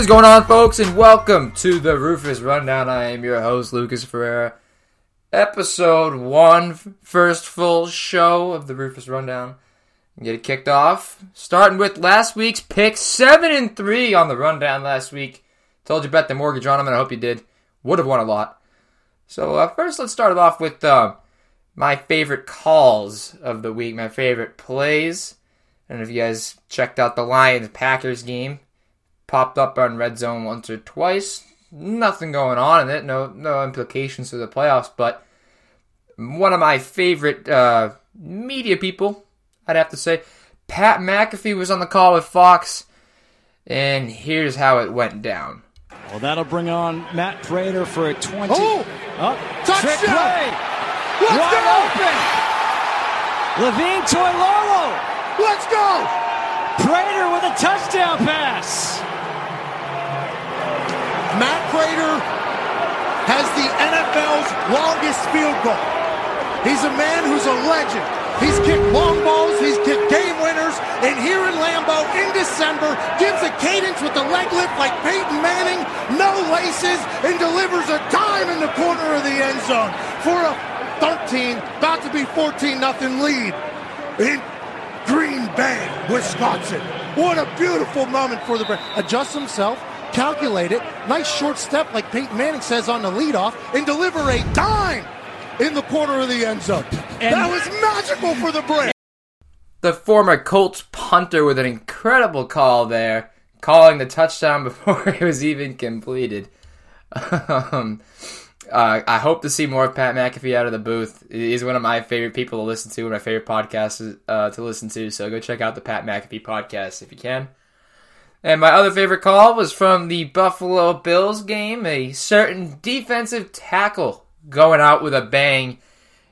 is going on, folks, and welcome to the Rufus Rundown. I am your host, Lucas Ferreira. Episode one, first full show of the Rufus Rundown. Get it kicked off, starting with last week's pick, seven and three on the rundown last week. Told you bet the mortgage on them, and I hope you did. Would have won a lot. So uh, first, let's start it off with uh, my favorite calls of the week, my favorite plays. And if you guys checked out the Lions Packers game, popped up on red zone once or twice. Nothing going on in it, no no implications for the playoffs. But one of my favorite uh, media people, I'd have to say, Pat McAfee was on the call with Fox, and here's how it went down. Well, that'll bring on Matt Prater for a 20. Oh! oh Touchdown! trick play. Let's Wide go! open. Levine Toilolo. Let's go! Prater with a touchdown pass. Prater has the NFL's longest field goal. He's a man who's a legend. He's kicked long balls, he's kicked game winners, and here in Lambeau in December gives a cadence with the leg lift like Peyton Manning, no laces, and delivers a dime in the corner of the end zone for a 13, about to be 14 nothing lead in Green Bay, Wisconsin. What a beautiful moment for the Bears. Adjust himself, calculate it, nice short step like Peyton Manning says on the leadoff, and deliver a dime in the corner of the end zone. And- that was magical for the Bears. The former Colts punter with an incredible call there, calling the touchdown before it was even completed. Um, uh, I hope to see more of Pat McAfee out of the booth. He's one of my favorite people to listen to, one of my favorite podcasts uh, to listen to. So go check out the Pat McAfee podcast if you can. And my other favorite call was from the Buffalo Bills game. A certain defensive tackle going out with a bang.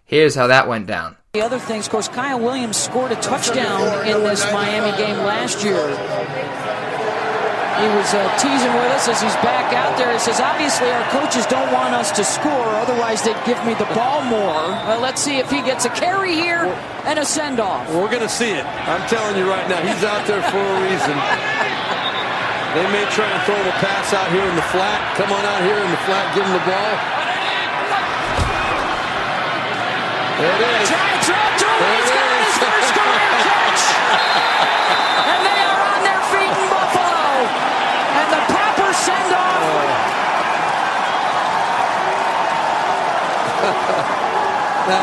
Here's how that went down. The other things, of course, Kyle Williams scored a touchdown in this Miami game last year. He was uh, teasing with us as he's back out there. He says, obviously, our coaches don't want us to score, otherwise, they'd give me the ball more. Uh, let's see if he gets a carry here and a send off. We're going to see it. I'm telling you right now, he's out there for a reason. They may try and throw the pass out here in the flat. Come on out here in the flat, give him the ball. There it is. Try to throw to him. He's got his first career catch. And they are on their feet in Buffalo. And the proper send off.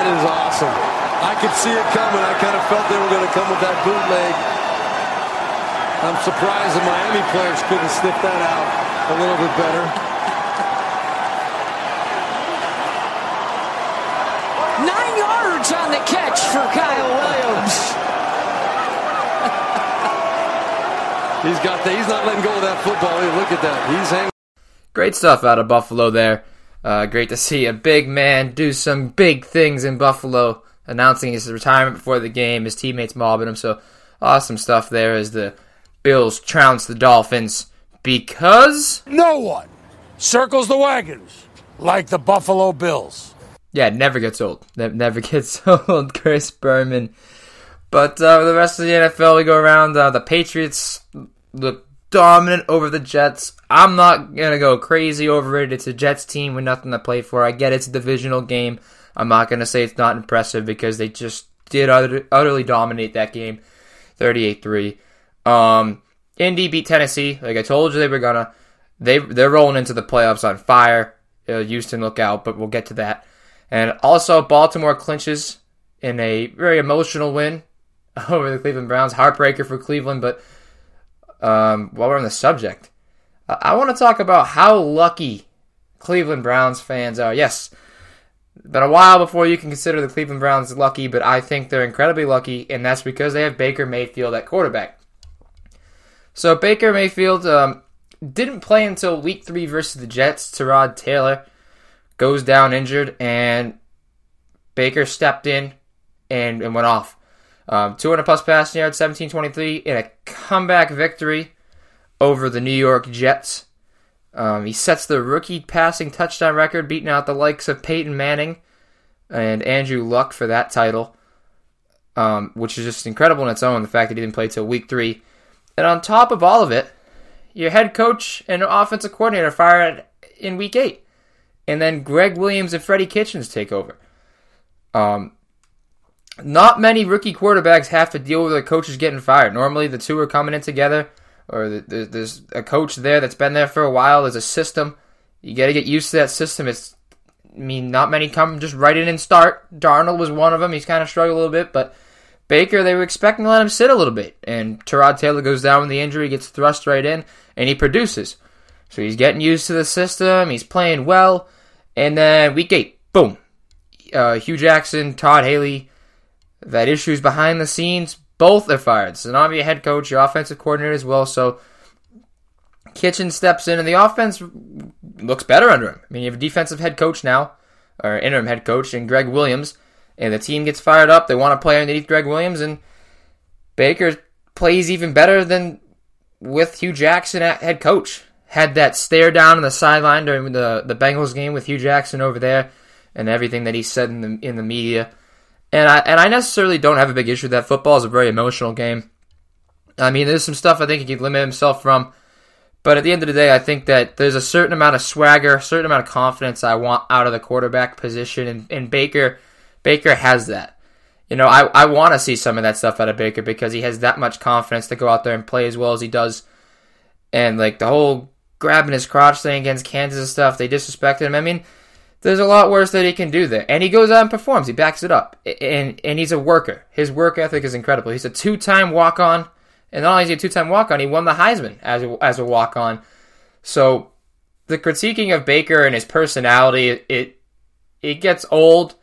That is awesome. I could see it coming. I kind of felt they were going to come with that bootleg. I'm surprised the Miami players couldn't sniff that out a little bit better. Nine yards on the catch for Kyle Williams. He's got that. He's not letting go of that football. Hey, Look at that. He's hanging. Great stuff out of Buffalo there. Uh, great to see a big man do some big things in Buffalo, announcing his retirement before the game, his teammates mobbing him. So awesome stuff there as the Bills trounce the Dolphins because No one circles the wagons like the Buffalo Bills. yeah, it never gets old. Ne- never gets old. Chris Berman. But uh, the rest of the NFL, we go around. Uh, the Patriots look dominant over the Jets. I'm not gonna go crazy over it. It's a Jets team with nothing to play for. I get it's a divisional game. I'm not gonna say it's not impressive because they just did utter- utterly dominate that game, 38-3. Um, Indy beat Tennessee. Like I told you, they were gonna. They they're rolling into the playoffs on fire. Uh, Houston, look out! But we'll get to that. And also, Baltimore clinches in a very emotional win over the Cleveland Browns. Heartbreaker for Cleveland, but um, while we're on the subject, I, I want to talk about how lucky Cleveland Browns fans are. Yes, been a while before you can consider the Cleveland Browns lucky, but I think they're incredibly lucky, and that's because they have Baker Mayfield at quarterback. So Baker Mayfield um, didn't play until Week Three versus the Jets. Tyrod Taylor goes down injured, and Baker stepped in and, and went off. Um, 200 plus passing yards, 17-23 in a comeback victory over the New York Jets. Um, he sets the rookie passing touchdown record, beating out the likes of Peyton Manning and Andrew Luck for that title, um, which is just incredible in its own. The fact that he didn't play till week three, and on top of all of it, your head coach and offensive coordinator fired in week eight. And then Gregg Williams and Freddie Kitchens take over. Um, not many rookie quarterbacks have to deal with their coaches getting fired. Normally, the two are coming in together, or the, the, there's a coach there that's been there for a while. There's a system. You got to get used to that system. It's, I mean, not many come just right in and start. Darnold was one of them. He's kind of struggled a little bit, but Baker, they were expecting to let him sit a little bit. And Tyrod Taylor goes down with the injury, gets thrust right in, and he produces. So he's getting used to the system. He's playing well. And then week eight, boom. Uh, Hue Jackson, Todd Haley, that issues behind the scenes. Both are fired. Your head coach, your offensive coordinator as well. So Kitchen steps in, and the offense looks better under him. I mean, you have a defensive head coach now, or interim head coach, and Gregg Williams, and the team gets fired up. They want to play underneath Gregg Williams, and Baker plays even better than with Hue Jackson at head coach. Had that stare down on the sideline during the the Bengals game with Hue Jackson over there, and everything that he said in the in the media. And I and I necessarily don't have a big issue with that. Football is a very emotional game. I mean, there's some stuff I think he can limit himself from. But at the end of the day, I think that there's a certain amount of swagger, a certain amount of confidence I want out of the quarterback position, and, and Baker, Baker has that. You know, I, I want to see some of that stuff out of Baker because he has that much confidence to go out there and play as well as he does. And like the whole grabbing his crotch thing against Kansas and stuff, they disrespected him. I mean, there's a lot worse that he can do there, and he goes out and performs. He backs it up, and and he's a worker. His work ethic is incredible. He's a two-time walk-on and not only is he a two-time walk-on, he won the Heisman as a, as a walk-on. So the critiquing of Baker and his personality, it it gets old.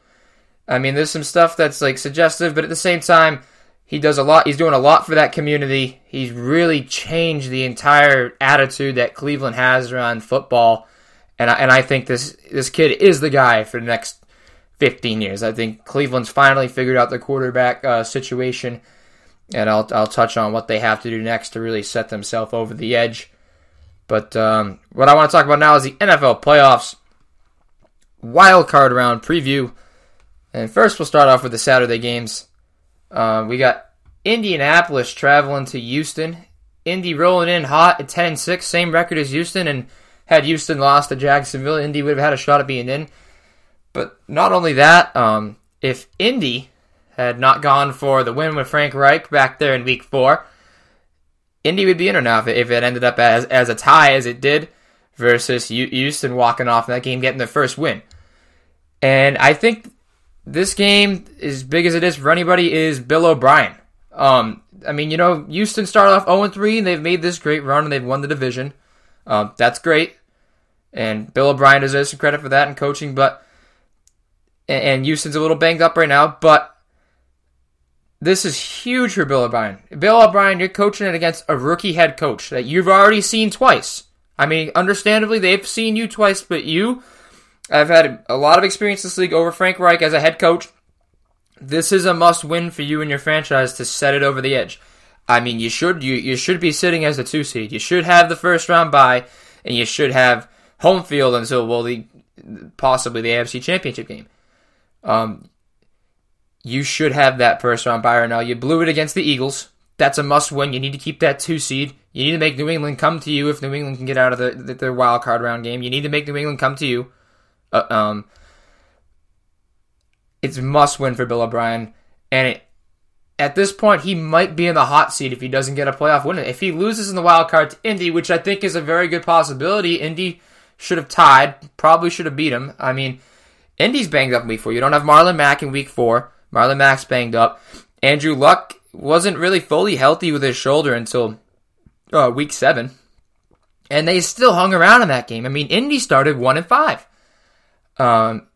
I mean, there's some stuff that's like suggestive, but at the same time, he does a lot. He's doing a lot for that community. He's really changed the entire attitude that Cleveland has around football, and I, and I think this this kid is the guy for the next 15 years. I think Cleveland's finally figured out the quarterback uh, situation and I'll I'll touch on what they have to do next to really set themselves over the edge. But um, what I want to talk about now is the NFL playoffs wild card round preview. And first, we'll start off with the Saturday games. Uh, we got Indianapolis traveling to Houston. Indy rolling in hot at 10 and 6, same record as Houston. And had Houston lost to Jacksonville, Indy would have had a shot at being in. But not only that, um, if Indy had not gone for the win with Frank Reich back there in week four, Indy would be in or now if it, ended up as, as a tie as it did versus Houston walking off in that game getting their first win. And I think this game, as big as it is for anybody, is Bill O'Brien. Um, I mean, you know, Houston started off 0 3 and they've made this great run and they've won the division. Um, that's great. And Bill O'Brien deserves some credit for that and coaching, but and Houston's a little banged up right now, but this is huge for Bill O'Brien. Bill O'Brien, you're coaching it against a rookie head coach that you've already seen twice. I mean, understandably, they've seen you twice, but you I've had a lot of experience this league over Frank Reich as a head coach. This is a must win for you and your franchise to set it over the edge. I mean, you should you, you should be sitting as the two seed. You should have the first round bye, and you should have home field until well, the possibly the AFC Championship game. Um, you should have that first round bye right now. You blew it against the Eagles. That's a must win. You need to keep that two seed. You need to make New England come to you if New England can get out of the, the their wild card round game. You need to make New England come to you. Uh, um, it's must win for Bill O'Brien, and it, at this point he might be in the hot seat if he doesn't get a playoff win. If he loses in the wild card to Indy, which I think is a very good possibility, Indy should have tied, probably should have beat him. I mean, Indy's banged up in week four. You don't have Marlon Mack in week four. Marlon Mack's banged up. Andrew Luck wasn't really fully healthy with his shoulder until uh, week seven. And they still hung around in that game. I mean, Indy started one and five. Um,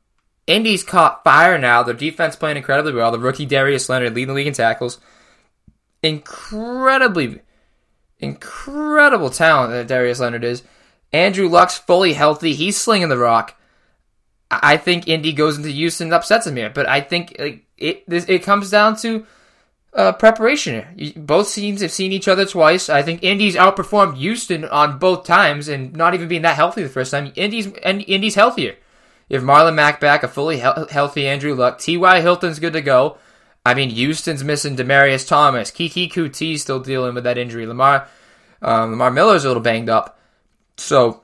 Indy's caught fire now. Their defense playing incredibly well. The rookie Darius Leonard leading the league in tackles. Incredibly, incredible talent that Darius Leonard is. Andrew Luck's fully healthy. He's slinging the rock. I think Indy goes into Houston and upsets him here, but I think like, it it comes down to uh, preparation. Both teams have seen each other twice. I think Indy's outperformed Houston on both times, and not even being that healthy the first time. Indy's and Indy's healthier. Have Marlon Mack back, a fully he- healthy Andrew Luck. T.Y. Hilton's good to go. I mean, Houston's missing Demaryius Thomas. Keke Coutee's still dealing with that injury. Lamar Um, Lamar Miller's a little banged up. So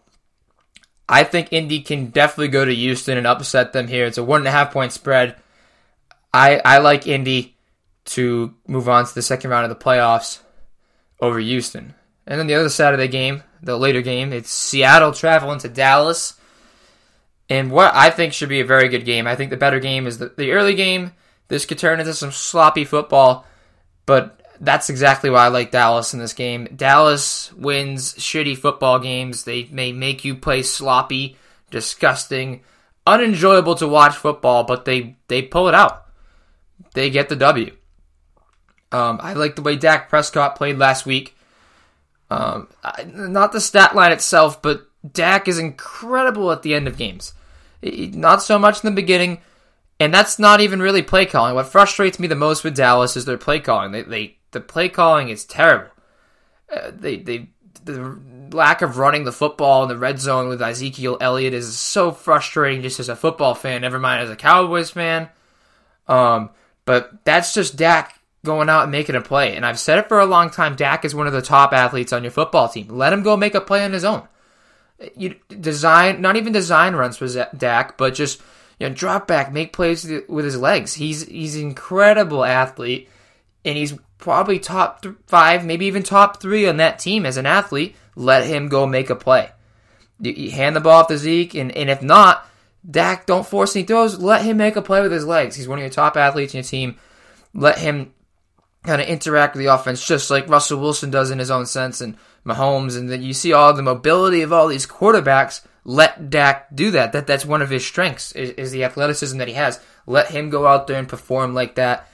I think Indy can definitely go to Houston and upset them here. It's a one and a half point spread. I I like Indy to move on to the second round of the playoffs over Houston. And then the other side of the game, the later game, it's Seattle traveling to Dallas. And what I think should be a very good game. I think the better game is the, the early game. This could turn into some sloppy football, but that's exactly why I like Dallas in this game. Dallas wins shitty football games. They may make you play sloppy, disgusting, unenjoyable to watch football, but they, they pull it out. They get the W. Um, I like the way Dak Prescott played last week. Um, not the stat line itself, but Dak is incredible at the end of games. Not so much in the beginning, and that's not even really play calling. What frustrates me the most with Dallas is their play calling. They, they the play calling is terrible. Uh, they they the lack of running the football in the red zone with Ezekiel Elliott is so frustrating just as a football fan, never mind as a Cowboys fan. Um, but that's just Dak going out and making a play. And I've said it for a long time Dak is one of the top athletes on your football team. Let him go make a play on his own you design not even design runs for Dak, but just you know drop back, make plays with his legs. He's he's an incredible athlete, and he's probably top th- five, maybe even top three on that team as an athlete. Let him go make a play. You hand the ball off to Zeke, and, and if not, Dak, don't force any throws. Let him make a play with his legs. He's one of your top athletes in your team. Let him kind of interact with the offense just like Russell Wilson does in his own sense and Mahomes and then you see all the mobility of all these quarterbacks let Dak do that. That that's one of his strengths is, is the athleticism that he has. Let him go out there and perform like that.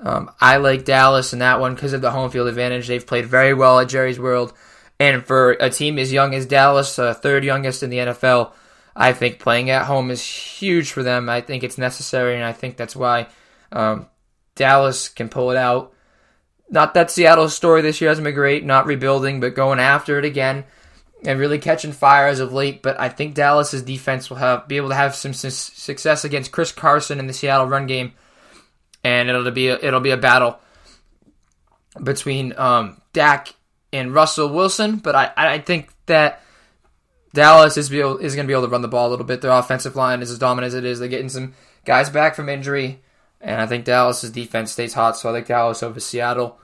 Um, I like Dallas in that one because of the home field advantage. They've played very well at Jerry's World. And for a team as young as Dallas uh, third youngest in the NFL I think playing at home is huge for them. I think it's necessary and I think that's why um, Dallas can pull it out not that Seattle's story this year hasn't been great, not rebuilding, but going after it again and really catching fire as of late. But I think Dallas's defense will have be able to have some success against Chris Carson in the Seattle run game, and it'll be a, it'll be a battle between um, Dak and Russell Wilson. But I I think that Dallas is able, is going to be able to run the ball a little bit. Their offensive line is as dominant as it is. They're getting some guys back from injury. And I think Dallas's defense stays hot, so I like Dallas over Seattle.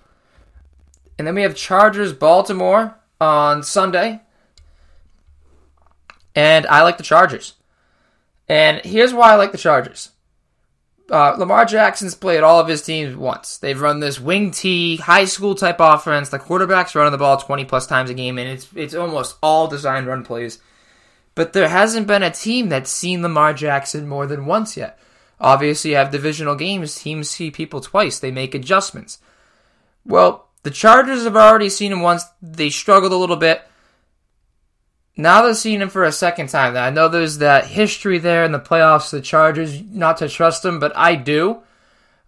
And then we have Chargers Baltimore on Sunday. And I like the Chargers. And here's why I like the Chargers. Uh, Lamar Jackson's played all of his teams once. They've run this wing T high school type offense. The quarterback's running the ball 20 plus times a game, and it's it's almost all designed run plays. But there hasn't been a team that's seen Lamar Jackson more than once yet. Obviously, you have divisional games, teams see people twice, they make adjustments. Well, the Chargers have already seen him once, they struggled a little bit. Now they're seeing him for a second time. I know there's that history there in the playoffs, the Chargers, not to trust them, but I do.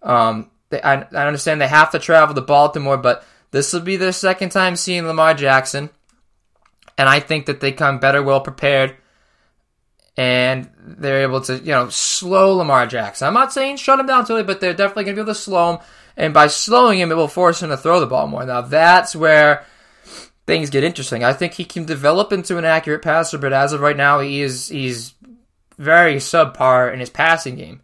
Um, they, I, I understand they have to travel to Baltimore, but this will be their second time seeing Lamar Jackson. And I think that they come better well prepared and they're able to, you know, slow Lamar Jackson. I'm not saying shut him down totally, but they're definitely going to be able to slow him. And by slowing him, it will force him to throw the ball more. Now, that's where things get interesting. I think he can develop into an accurate passer, but as of right now, he is he's very subpar in his passing game.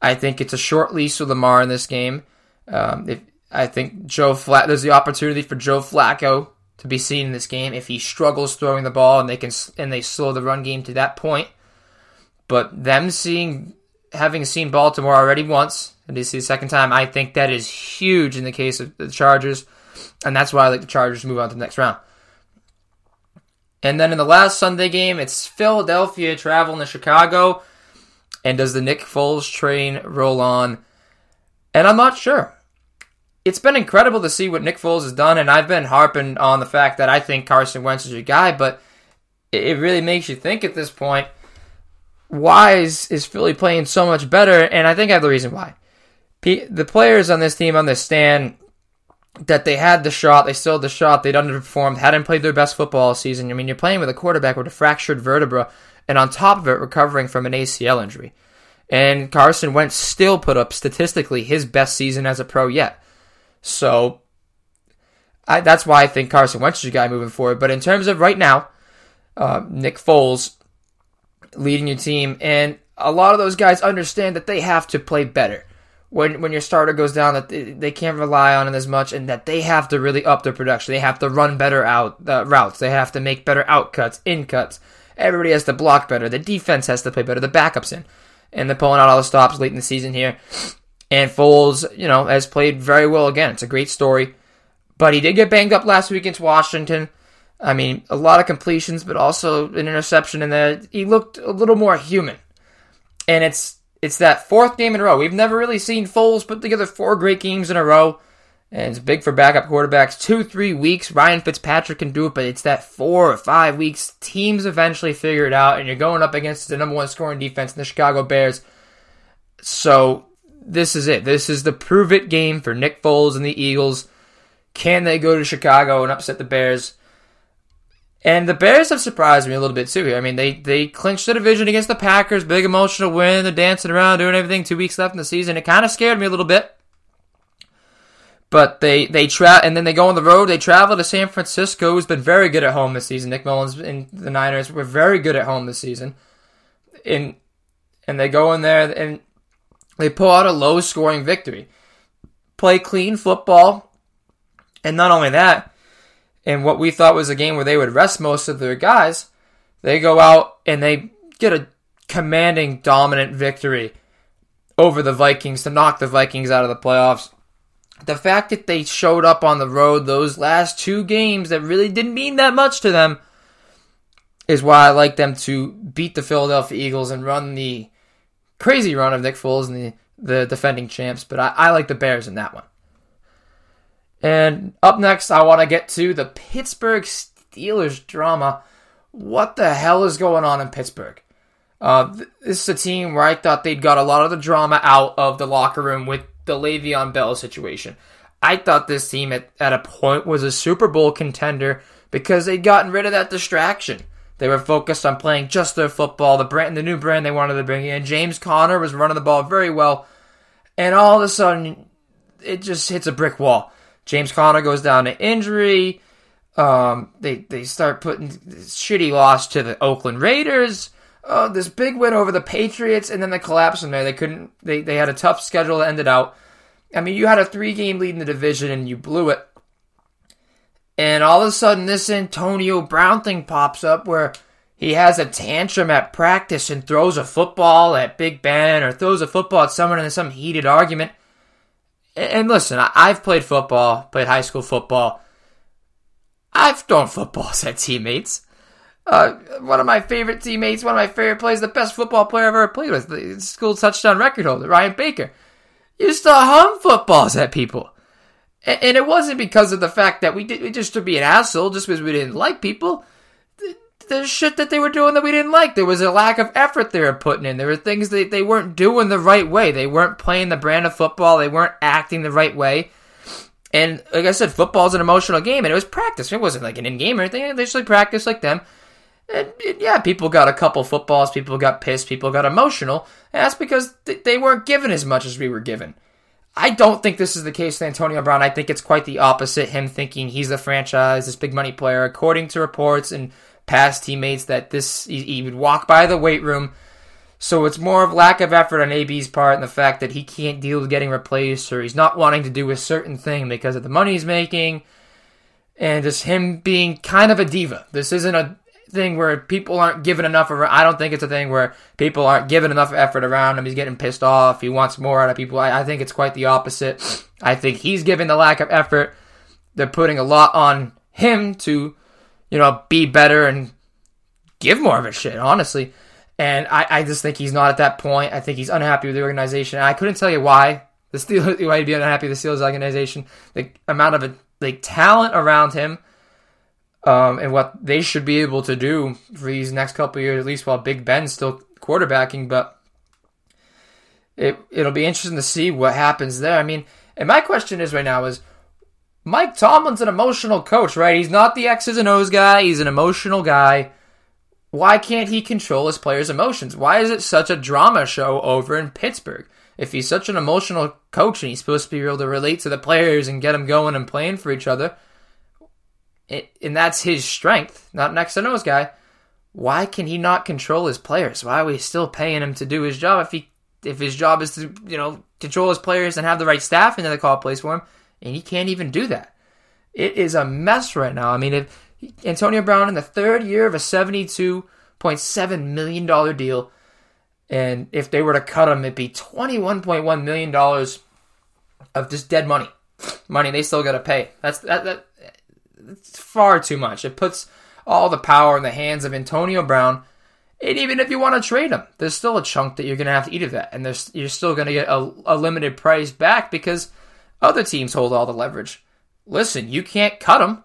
I think it's a short leash with Lamar in this game. Um, if, I think Joe Flat there's the opportunity for Joe Flacco to be seen in this game if he struggles throwing the ball and they can and they slow the run game to that point. But them seeing having seen Baltimore already once and this is the second time, I think that is huge in the case of the Chargers, and that's why I like the Chargers move on to the next round. And then in the last Sunday game, it's Philadelphia traveling to Chicago. And does the Nick Foles train roll on? And I'm not sure it's been incredible to see what Nick Foles has done, and I've been harping on the fact that I think Carson Wentz is your guy, but it really makes you think at this point, why is, is Philly playing so much better? And I think I have the reason why. The players on this team understand that they had the shot, they still had the shot, they'd underperformed, hadn't played their best football season. I mean, you're playing with a quarterback with a fractured vertebra, and on top of it, recovering from an ACL injury. And Carson Wentz still put up statistically his best season as a pro yet. So I, that's why I think Carson Wentz is your guy moving forward. But in terms of right now, uh, Nick Foles leading your team, and a lot of those guys understand that they have to play better. When when your starter goes down, that they, they can't rely on it as much, and that they have to really up their production. They have to run better out uh, routes. They have to make better out cuts, in cuts. Everybody has to block better. The defense has to play better. The backups in, and they're pulling out all the stops late in the season here. And Foles, you know, has played very well again. It's a great story, but he did get banged up last week against Washington. I mean, a lot of completions, but also an interception in there. He looked a little more human. And it's it's that fourth game in a row. We've never really seen Foles put together four great games in a row. And it's big for backup quarterbacks. Two, three weeks, Ryan Fitzpatrick can do it, but it's that four or five weeks. Teams eventually figure it out, and you're going up against the number one scoring defense in the Chicago Bears. So this is it. This is the prove it game for Nick Foles and the Eagles. Can they go to Chicago and upset the Bears? And the Bears have surprised me a little bit too here. I mean, they they clinched the division against the Packers, big emotional win. They're dancing around, doing everything. Two weeks left in the season. It kind of scared me a little bit. But they they tra- and then they go on the road. They travel to San Francisco, who's been very good at home this season. Nick Mullens and the Niners were very good at home this season. In and they go in there and they pull out a low scoring victory. Play clean football. And not only that, in what we thought was a game where they would rest most of their guys, they go out and they get a commanding, dominant victory over the Vikings to knock the Vikings out of the playoffs. The fact that they showed up on the road those last two games that really didn't mean that much to them is why I like them to beat the Philadelphia Eagles and run the crazy run of Nick Foles and the, the defending champs. But I, I like the Bears in that one. And up next, I want to get to the Pittsburgh Steelers drama. What the hell is going on in Pittsburgh? Uh, this is a team where I thought they'd got a lot of the drama out of the locker room with the Le'Veon Bell situation. I thought this team at, at a point was a Super Bowl contender because they'd gotten rid of that distraction. They were focused on playing just their football, the brand, the new brand they wanted to bring in. James Conner was running the ball very well, and all of a sudden, it just hits a brick wall. James Conner goes down to injury. Um, they they start putting shitty loss to the Oakland Raiders. Oh, this big win over the Patriots, and then the collapse in there. They couldn't. They they had a tough schedule that ended out. I mean, you had a three game lead in the division and you blew it. And all of a sudden, this Antonio Brown thing pops up where he has a tantrum at practice and throws a football at Big Ben or throws a football at someone in some heated argument. And listen, I've played football, played high school football. I've thrown footballs at teammates. Uh, one of my favorite teammates, one of my favorite players, the best football player I've ever played with, the school touchdown record holder, Ryan Baker, used to hum footballs at people. And it wasn't because of the fact that we did just to be an asshole, just because we didn't like people. the shit that they were doing that we didn't like. There was a lack of effort they were putting in. There were things that they weren't doing the right way. They weren't playing the brand of football. They weren't acting the right way. And like I said, football's an emotional game, and it was practice. It wasn't like an in-game or anything. They just like practice like them. And, yeah, people got a couple footballs. People got pissed. People got emotional. And that's because they weren't given as much as we were given. I don't think this is the case with Antonio Brown. I think it's quite the opposite. Him thinking he's the franchise, this big money player. According to reports and past teammates, that this he, he would walk by the weight room. So it's more of lack of effort on AB's part and the fact that he can't deal with getting replaced or he's not wanting to do a certain thing because of the money he's making and just him being kind of a diva. This isn't a thing where people aren't given enough of. I don't think it's a thing where people aren't given enough effort around him. He's getting pissed off. He wants more out of people. I, I think it's quite the opposite. I think he's giving the lack of effort. They're putting a lot on him to, you know, be better and give more of a shit, honestly. And I, I just think he's not at that point. I think he's unhappy with the organization. And I couldn't tell you why. The Steelers, why he'd be unhappy with the Steelers organization. The amount of like talent around him um, and what they should be able to do for these next couple years, at least while Big Ben's still quarterbacking. But it it'll be interesting to see what happens there. I mean, and my question is right now is Mike Tomlin's an emotional coach, right? He's not the X's and O's guy. He's an emotional guy. Why can't he control his players' emotions? Why is it such a drama show over in Pittsburgh? If he's such an emotional coach and he's supposed to be able to relate to the players and get them going and playing for each other, and that's his strength, not X's and O's guy. Why can he not control his players? Why are we still paying him to do his job if he if his job is to you know control his players and have the right staff and then the call plays for him, and he can't even do that. It is a mess right now. I mean, if Antonio Brown in the third year of a seventy-two point seven million dollar deal, and if they were to cut him, it'd be twenty-one point one million dollars of just dead money, money they still got to pay. That's that that it's far too much. It puts all the power in the hands of Antonio Brown. And even if you want to trade him, there's still a chunk that you're going to have to eat of that. And there's, you're still going to get a, a limited price back because other teams hold all the leverage. Listen, you can't cut him.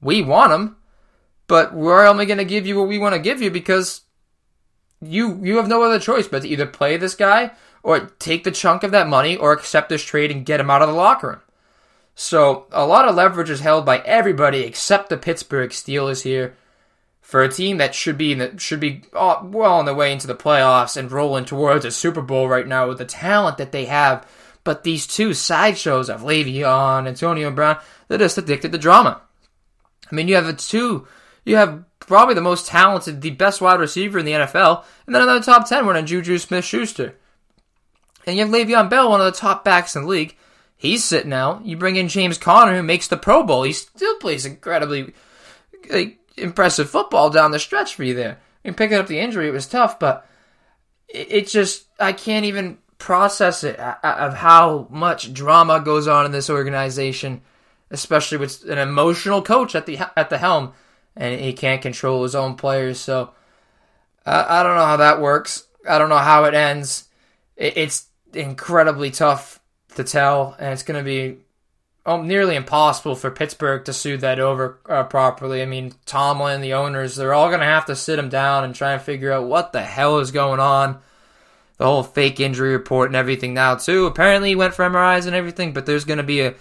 We want him, but we're only going to give you what we want to give you because you you have no other choice but to either play this guy or take the chunk of that money or accept this trade and get him out of the locker room. So a lot of leverage is held by everybody except the Pittsburgh Steelers here for a team that should be the, should be uh, well on the way into the playoffs and rolling towards a Super Bowl right now with the talent that they have. But these two sideshows of Le'Veon, Antonio Brown, they're just addicted to drama. I mean, you have a two, you have probably the most talented, the best wide receiver in the NFL, and then another top ten one in Juju Smith-Schuster. And you have Le'Veon Bell, one of the top backs in the league. He's sitting out. You bring in James Conner, who makes the Pro Bowl. He still plays incredibly like, impressive football down the stretch for you there. Mean, picking up the injury, it was tough, but it, it just, I can't even process it uh, uh, of how much drama goes on in this organization, especially with an emotional coach at the at the helm, and he can't control his own players. So I, don't know how that works. I don't know how it ends. It, it's incredibly tough to tell, and it's going to be oh, nearly impossible for Pittsburgh to sue that over uh, properly. I mean, Tomlin, the owners, they're all going to have to sit him down and try and figure out what the hell is going on. The whole fake injury report and everything now too. Apparently, he went for MRIs and everything, but there's going to be a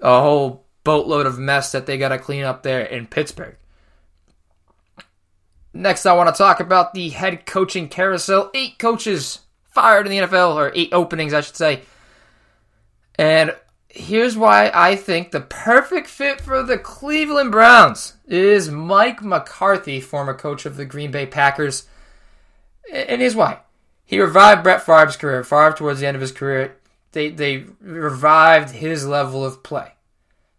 a whole boatload of mess that they got to clean up there in Pittsburgh. Next, I want to talk about the head coaching carousel. Eight coaches fired in the NFL, or eight openings, I should say. And here's why I think the perfect fit for the Cleveland Browns is Mike McCarthy, former coach of the Green Bay Packers. And here's why. He revived Brett Favre's career. Favre, towards the end of his career, they, they revived his level of play.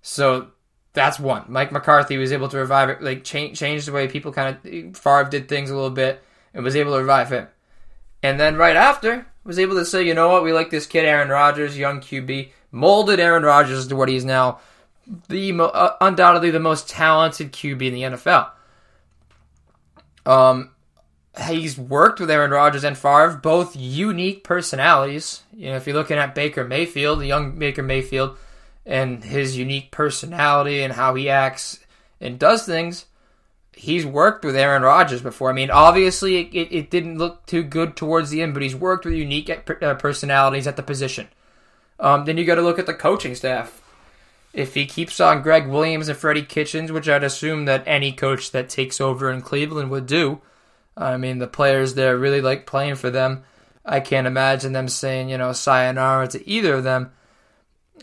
So that's one. Mike McCarthy was able to revive it, like change, change the way people kind of, Favre did things a little bit and was able to revive him. And then right after, was able to say, you know what, we like this kid Aaron Rodgers, young QB, molded Aaron Rodgers to what he's now, the uh, undoubtedly the most talented QB in the NFL. Um, he's worked with Aaron Rodgers and Favre, both unique personalities. You know, if you're looking at Baker Mayfield, the young Baker Mayfield, and his unique personality and how he acts and does things, he's worked with Aaron Rodgers before. I mean, obviously it, it, didn't look too good towards the end, but he's worked with unique uh, personalities at the position. Um, then you got to look at the coaching staff. If he keeps on Gregg Williams and Freddie Kitchens, which I'd assume that any coach that takes over in Cleveland would do, I mean, the players there really like playing for them. I can't imagine them saying, you know, sayonara to either of them.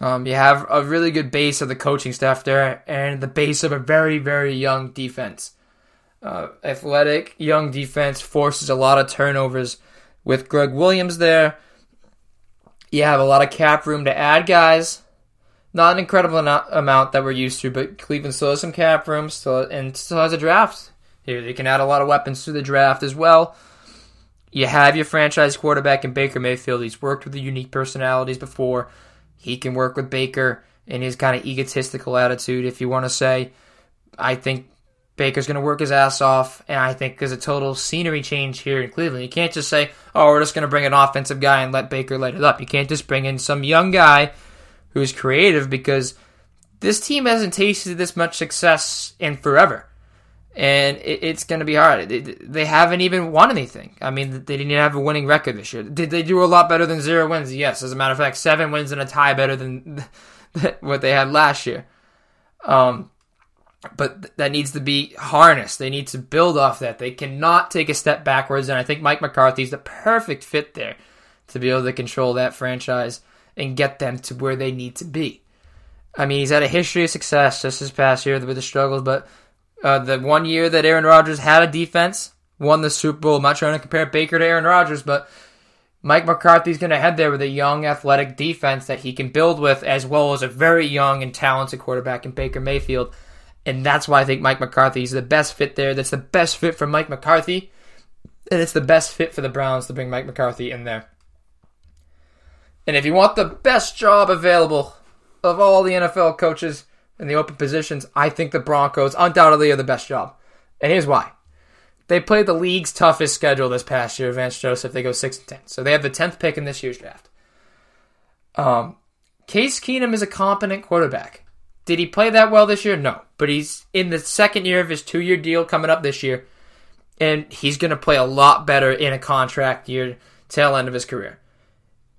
Um, you have a really good base of the coaching staff there and the base of a very, very young defense uh, athletic, young defense forces a lot of turnovers. With Gregg Williams there, you have a lot of cap room to add guys. Not an incredible amount that we're used to, but Cleveland still has some cap room, still and still has a draft. Here, they can add a lot of weapons to the draft as well. You have your franchise quarterback in Baker Mayfield. He's worked with the unique personalities before. He can work with Baker in his kind of egotistical attitude, if you want to say. I think Baker's going to work his ass off, and I think there's a total scenery change here in Cleveland. You can't just say, "Oh, we're just going to bring an offensive guy and let Baker light it up." You can't just bring in some young guy who's creative because this team hasn't tasted this much success in forever, and it's going to be hard. They haven't even won anything. I mean, they didn't even have a winning record this year. Did they do a lot better than zero wins? Yes, as a matter of fact, seven wins and a tie better than what they had last year. Um, but that needs to be harnessed. They need to build off that. They cannot take a step backwards, and I think Mike McCarthy is the perfect fit there to be able to control that franchise and get them to where they need to be. I mean, he's had a history of success just this past year with the struggles, but uh, the one year that Aaron Rodgers had a defense, won the Super Bowl. I'm not trying to compare Baker to Aaron Rodgers, but Mike McCarthy's going to head there with a young, athletic defense that he can build with, as well as a very young and talented quarterback in Baker Mayfield. And that's why I think Mike McCarthy is the best fit there. That's the best fit for Mike McCarthy. And it's the best fit for the Browns to bring Mike McCarthy in there. And if you want the best job available of all the NFL coaches in the open positions, I think the Broncos undoubtedly are the best job. And here's why. They played the league's toughest schedule this past year, Vance Joseph. They go 6 and 10. So they have the 10th pick in this year's draft. Um, Case Keenum is a competent quarterback. Did he play that well this year? No. But he's in the second year of his two year deal coming up this year. And he's going to play a lot better in a contract year, tail end of his career.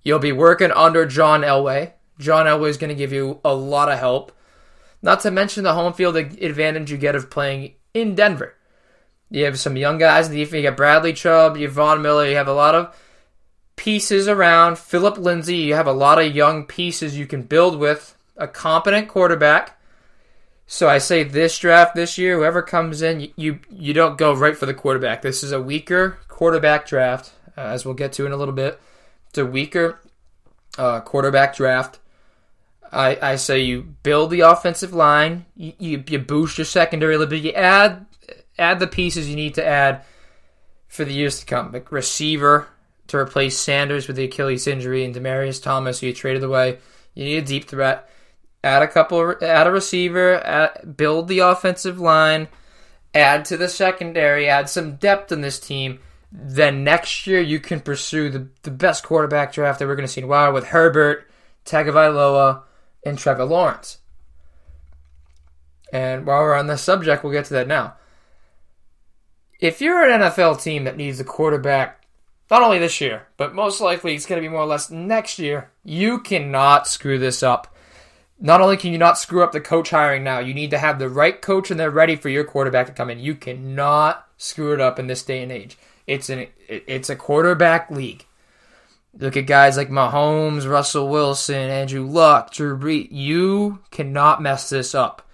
You'll be working under John Elway. John Elway is going to give you a lot of help. Not to mention the home field advantage you get of playing in Denver. You have some young guys in the defense. You got Bradley Chubb, you have Von Miller. You have a lot of pieces around. Philip Lindsay. You have a lot of young pieces you can build with. A competent quarterback. So I say this draft this year, whoever comes in, you you, don't go right for the quarterback. This is a weaker quarterback draft, uh, as we'll get to in a little bit. It's a weaker uh, quarterback draft. I, I say you build the offensive line, you, you, you boost your secondary a little bit, you add add the pieces you need to add for the years to come. Like receiver to replace Sanders with the Achilles injury and Demaryius Thomas, who you traded away. You need a deep threat. Add a couple, add a receiver, add, build the offensive line, add to the secondary, add some depth in this team. Then next year you can pursue the, the best quarterback draft that we're going to see in a while with Herbert, Tagovailoa, and Trevor Lawrence. And while we're on this subject, we'll get to that now if you're an NFL team that needs a quarterback, not only this year, but most likely it's going to be more or less next year, you cannot screw this up. Not only can you not screw up the coach hiring now, you need to have the right coach and they're ready for your quarterback to come in. You cannot screw it up in this day and age. It's an it's a quarterback league. Look at guys like Mahomes, Russell Wilson, Andrew Luck, Drew Brees. You cannot mess this up.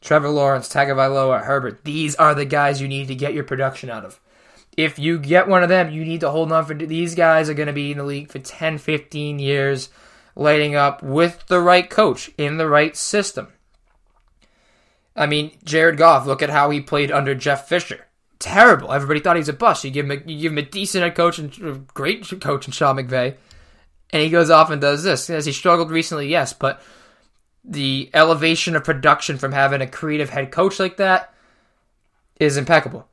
Trevor Lawrence, Tagovailoa, Herbert. These are the guys you need to get your production out of. If you get one of them, you need to hold on for these guys are going to be in the league for 10, 15 years, lighting up with the right coach in the right system. I mean, Jared Goff, look at how he played under Jeff Fisher. Terrible. Everybody thought he was a bust. You give him a, you give him a decent head coach and great coach in Sean McVay, and he goes off and does this. Has he struggled recently? Yes, but the elevation of production from having a creative head coach like that is impeccable.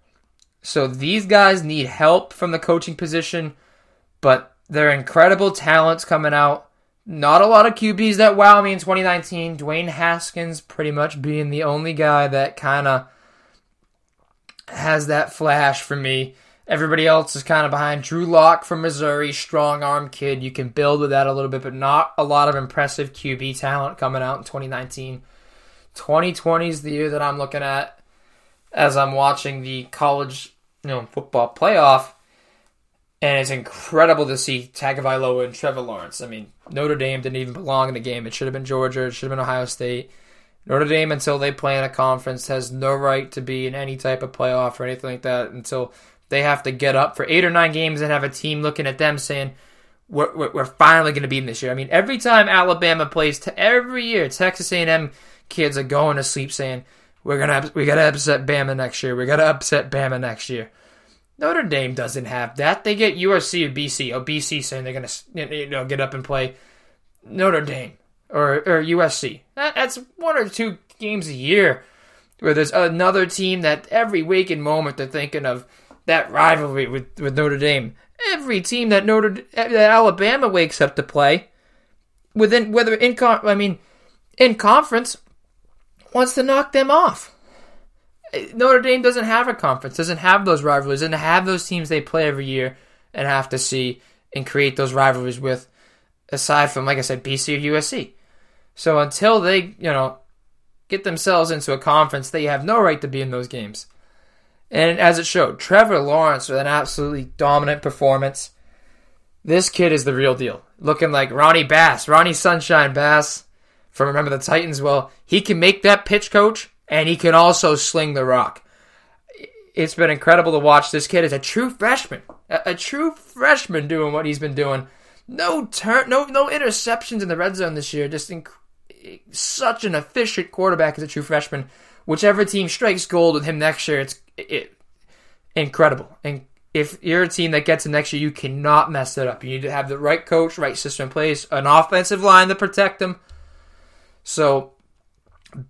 So these guys need help from the coaching position, but they're incredible talents coming out. Not a lot of QBs that wow me in 2019. Dwayne Haskins pretty much being the only guy that kind of has that flash for me. Everybody else is kind of behind. Drew Lock from Missouri, strong arm kid. You can build with that a little bit, but not a lot of impressive QB talent coming out in 2019. 2020 is the year that I'm looking at as I'm watching the college you know, football playoff. And it's incredible to see Tagovailoa and Trevor Lawrence. I mean, Notre Dame didn't even belong in the game. It should have been Georgia. It should have been Ohio State. Notre Dame, until they play in a conference, has no right to be in any type of playoff or anything like that until they have to get up for eight or nine games and have a team looking at them saying, we're, we're, finally going to beat them this year. I mean, every time Alabama plays, to every year, Texas A&M kids are going to sleep saying, we're gonna we gotta upset Bama next year. We gotta upset Bama next year. Notre Dame doesn't have that. They get USC or BC. Oh, BC saying they're gonna you know get up and play Notre Dame or or USC. That, that's one or two games a year where there's another team that every waking moment they're thinking of that rivalry with, with Notre Dame. Every team that Notre that Alabama wakes up to play, within whether in I mean, in conference, wants to knock them off. Notre Dame doesn't have a conference, doesn't have those rivalries, doesn't have those teams they play every year and have to see and create those rivalries with, aside from like I said, BC or USC. So until they, you know, get themselves into a conference, they have no right to be in those games. And as it showed, Trevor Lawrence with an absolutely dominant performance. This kid is the real deal. Looking like Ronnie Bass, Ronnie Sunshine Bass, from remember the Titans. Well, he can make that pitch coach and he can also sling the rock. It's been incredible to watch. This kid is a true freshman, a, a true freshman doing what he's been doing. No turn, no no interceptions in the red zone this year. Just inc- such an efficient quarterback as a true freshman. Whichever team strikes gold with him next year, it's it, incredible. And if you're a team that gets him next year, you cannot mess it up. You need to have the right coach, right system in place, an offensive line to protect them. So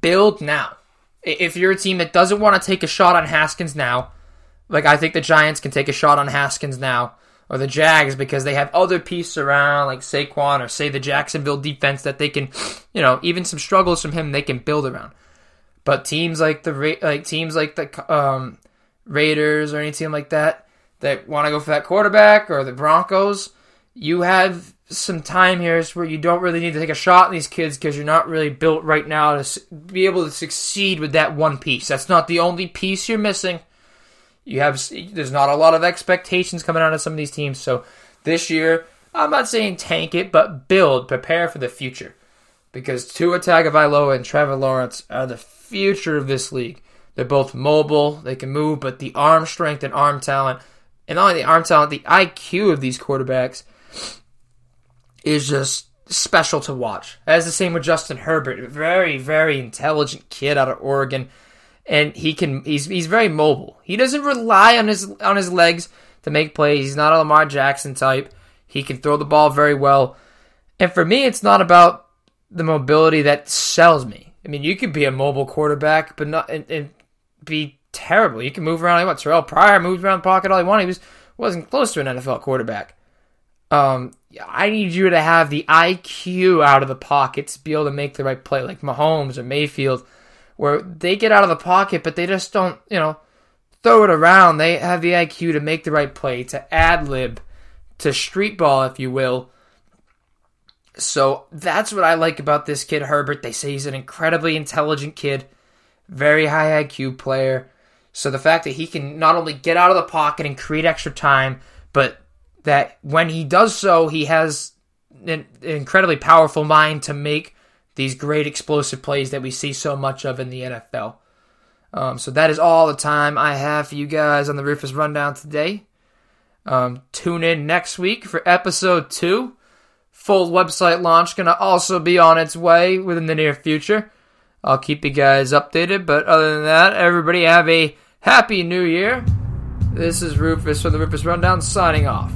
build now. If you're a team that doesn't want to take a shot on Haskins now, like I think the Giants can take a shot on Haskins now, or the Jags because they have other pieces around like Saquon or say the Jacksonville defense that they can, you know, even some struggles from him they can build around. But teams like the like teams like the um, Raiders or any team like that that want to go for that quarterback or the Broncos, you have some time here where you don't really need to take a shot on these kids because you're not really built right now to be able to succeed with that one piece. That's not the only piece you're missing. You have there's not a lot of expectations coming out of some of these teams. So this year, I'm not saying tank it, but build, prepare for the future. Because Tua Tagovailoa and Trevor Lawrence are the future of this league. They're both mobile, they can move, but the arm strength and arm talent, and not only the arm talent, the IQ of these quarterbacks is just special to watch. As the same with Justin Herbert, very, very intelligent kid out of Oregon and he can he's he's very mobile. He doesn't rely on his on his legs to make plays. He's not a Lamar Jackson type. He can throw the ball very well. And for me, it's not about the mobility that sells me. I mean, you could be a mobile quarterback, but not and, and be terrible. You can move around like what Terrelle Pryor moved around the pocket all he wanted. He was wasn't close to an NFL quarterback. Um, I need you to have the IQ out of the pocket to be able to make the right play, like Mahomes or Mayfield where they get out of the pocket, but they just don't, you know, throw it around. They have the IQ to make the right play, to ad lib, to street ball, if you will. So that's what I like about this kid, Herbert. They say he's an incredibly intelligent kid, very high IQ player. So the fact that he can not only get out of the pocket and create extra time, but that when he does so, he has an incredibly powerful mind to make these great explosive plays that we see so much of in the NFL. Um, so that is all the time I have for you guys on the Rufus Rundown today. Um, tune in next week for episode two. Full website launch going to also be on its way within the near future. I'll keep you guys updated, but other than that, everybody have a happy new year. This is Rufus from the Rufus Rundown signing off.